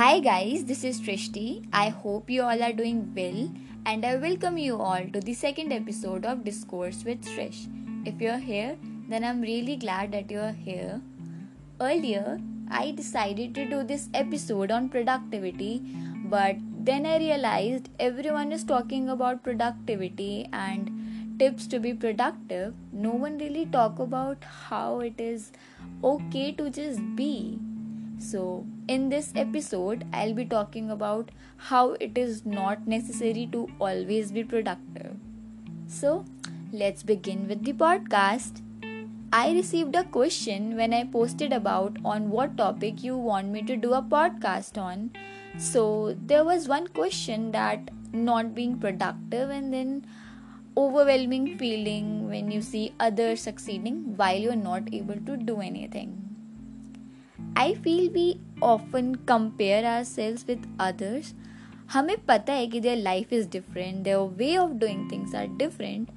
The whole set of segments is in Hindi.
Hi guys, this is Trishti. I hope you all are doing well and I welcome you all to the second episode of Discourse with Trish. If you're here, then I'm really glad that you're here. Earlier, I decided to do this episode on productivity, but then I realized everyone is talking about productivity and tips to be productive. No one really talk about how it is okay to just be so, in this episode, I'll be talking about how it is not necessary to always be productive. So, let's begin with the podcast. I received a question when I posted about on what topic you want me to do a podcast on. So, there was one question that not being productive and then overwhelming feeling when you see others succeeding while you're not able to do anything I feel we often compare ourselves with others हमें पता है कि their life is different their way of doing things are different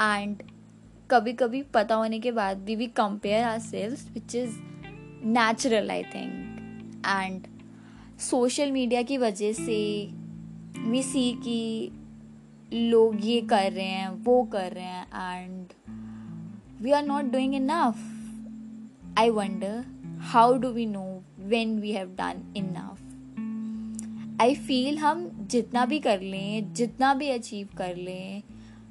and कभी कभी पता होने के बाद भी we compare ourselves which is natural I think and social media की वजह से वी सी कि लोग ये कर रहे हैं, वो कर रहे हैं and we are not doing enough I wonder how do we know when we have done enough I feel हम जितना भी कर लें, जितना भी अचीव कर लें,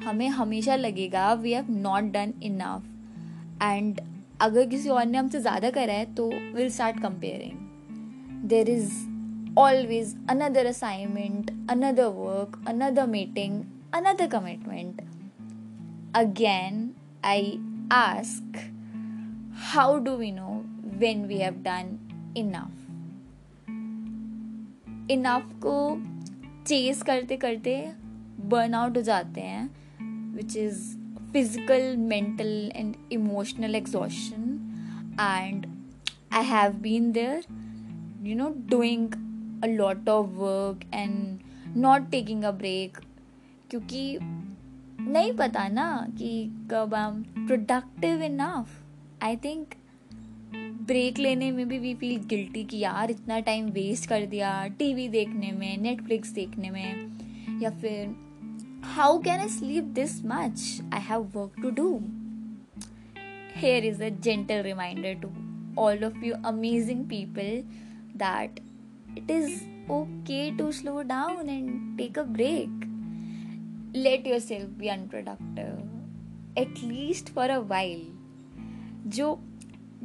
हमें हमेशा लगेगा we have not done enough and अगर किसी और ने हमसे ज़्यादा करा है तो will start comparing there is always another assignment another work another meeting another commitment again I ask how do we know when we have done enough. Enough को चेस करते करते बर्न आउट हो जाते हैं which is physical mental and emotional exhaustion and I have been there you know doing a lot of work and not taking a break क्योंकि नहीं पता ना कि कब I am productive enough I think break लेने में भी वी फील गिल्टी कि यार इतना टाइम वेस्ट कर दिया टीवी देखने में नेटफ्लिक्स देखने में, या फिर how can I sleep this much I have work to do here is a gentle reminder to all of you amazing people that it is okay to slow down and take a break let yourself be unproductive at least for a while जो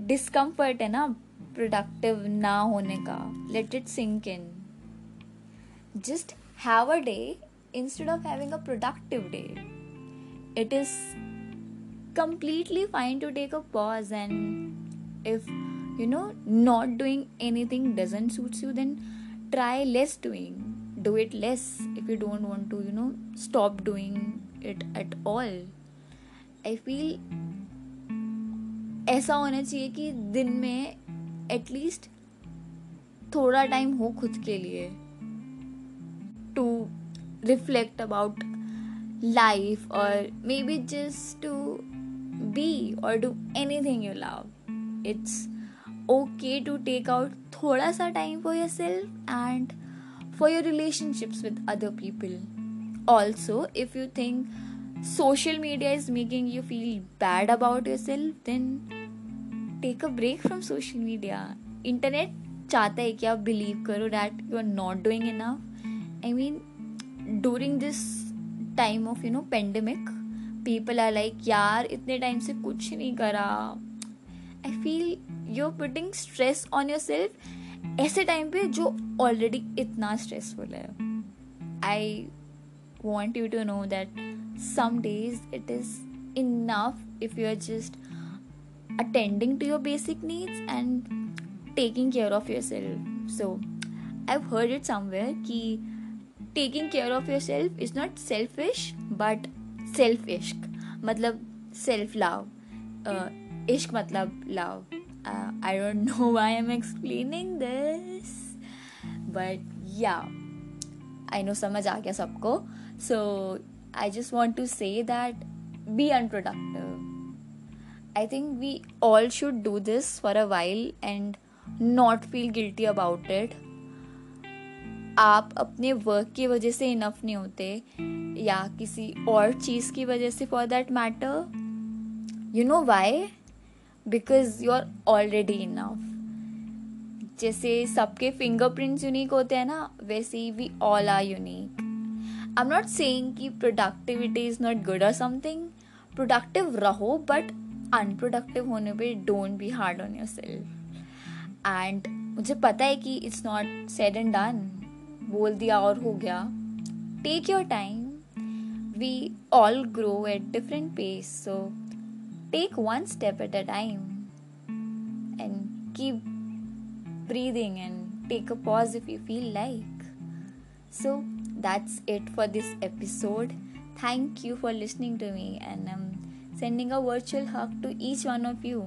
डिस्कम्फर्ट है ना प्रोडक्टिव ना होने का. Let it sink in just have a day instead of having a productive day it is completely fine to take a pause and if you know not doing anything doesn't suits you then try less doing do it less if you don't want to you know stop doing it at all I feel ऐसा होना चाहिए कि दिन में एटलीस्ट थोड़ा टाइम हो खुद के लिए टू रिफ्लेक्ट अबाउट लाइफ और maybe just to be और do anything you love it's okay to take out थोड़ा सा time for yourself and for your relationships with other people also if you think social media is making you feel bad about yourself, then take a break from social media internet चाहता है कि आप बिलीव करो that you are not doing enough I mean during this time of you know pandemic people are like यार, इतने टाइम से कुछ नहीं करा. I feel you are putting stress on yourself ऐसे टाइम पे जो ऑलरेडी इतना स्ट्रेसफुल है. I want you to know that some days it is enough if you are just attending to your basic needs and taking care of yourself so i've heard it somewhere ki taking care of yourself is not selfish but selfish मतलब self love uh, इश्क मतलब love uh, I don't know why I'm explaining this but yeah I know समझ आ गया सबको so I just want to say that be unproductive I think we all should do this for a while and not feel guilty about it. आप अपने वर्क की वजह से इनफ नहीं होते या किसी और चीज़ की वजह से for that matter you know why because you are already enough जैसे सबके फिंगरप्रिंट्स यूनिक होते हैं ना, वैसे ही we all are unique I am not saying कि प्रोडक्टिविटी इज़ नॉट गुड और समथिंग प्रोडक्टिव रहो बट अनप्रोडक्टिव होने पे don't be hard on yourself and मुझे पता है कि it's not said and done बोल दिया और हो गया take your time we all grow at different pace so take one step at a time and keep and take a pause if you feel like. So that's it for this episode. Thank you for listening to me, and I'm sending a virtual hug to each one of you.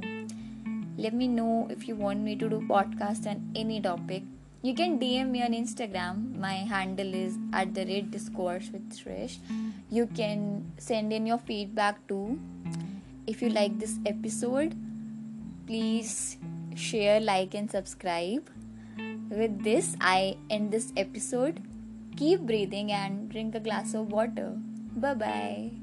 Let me know if you want me to do podcast on any topic. You can DM me on Instagram. My handle is at the rate discourse with Trish. You can send in your feedback too. If you like this episode, please share, like, and subscribe. With this, I end this episode. Keep breathing and drink a glass of water. Bye bye.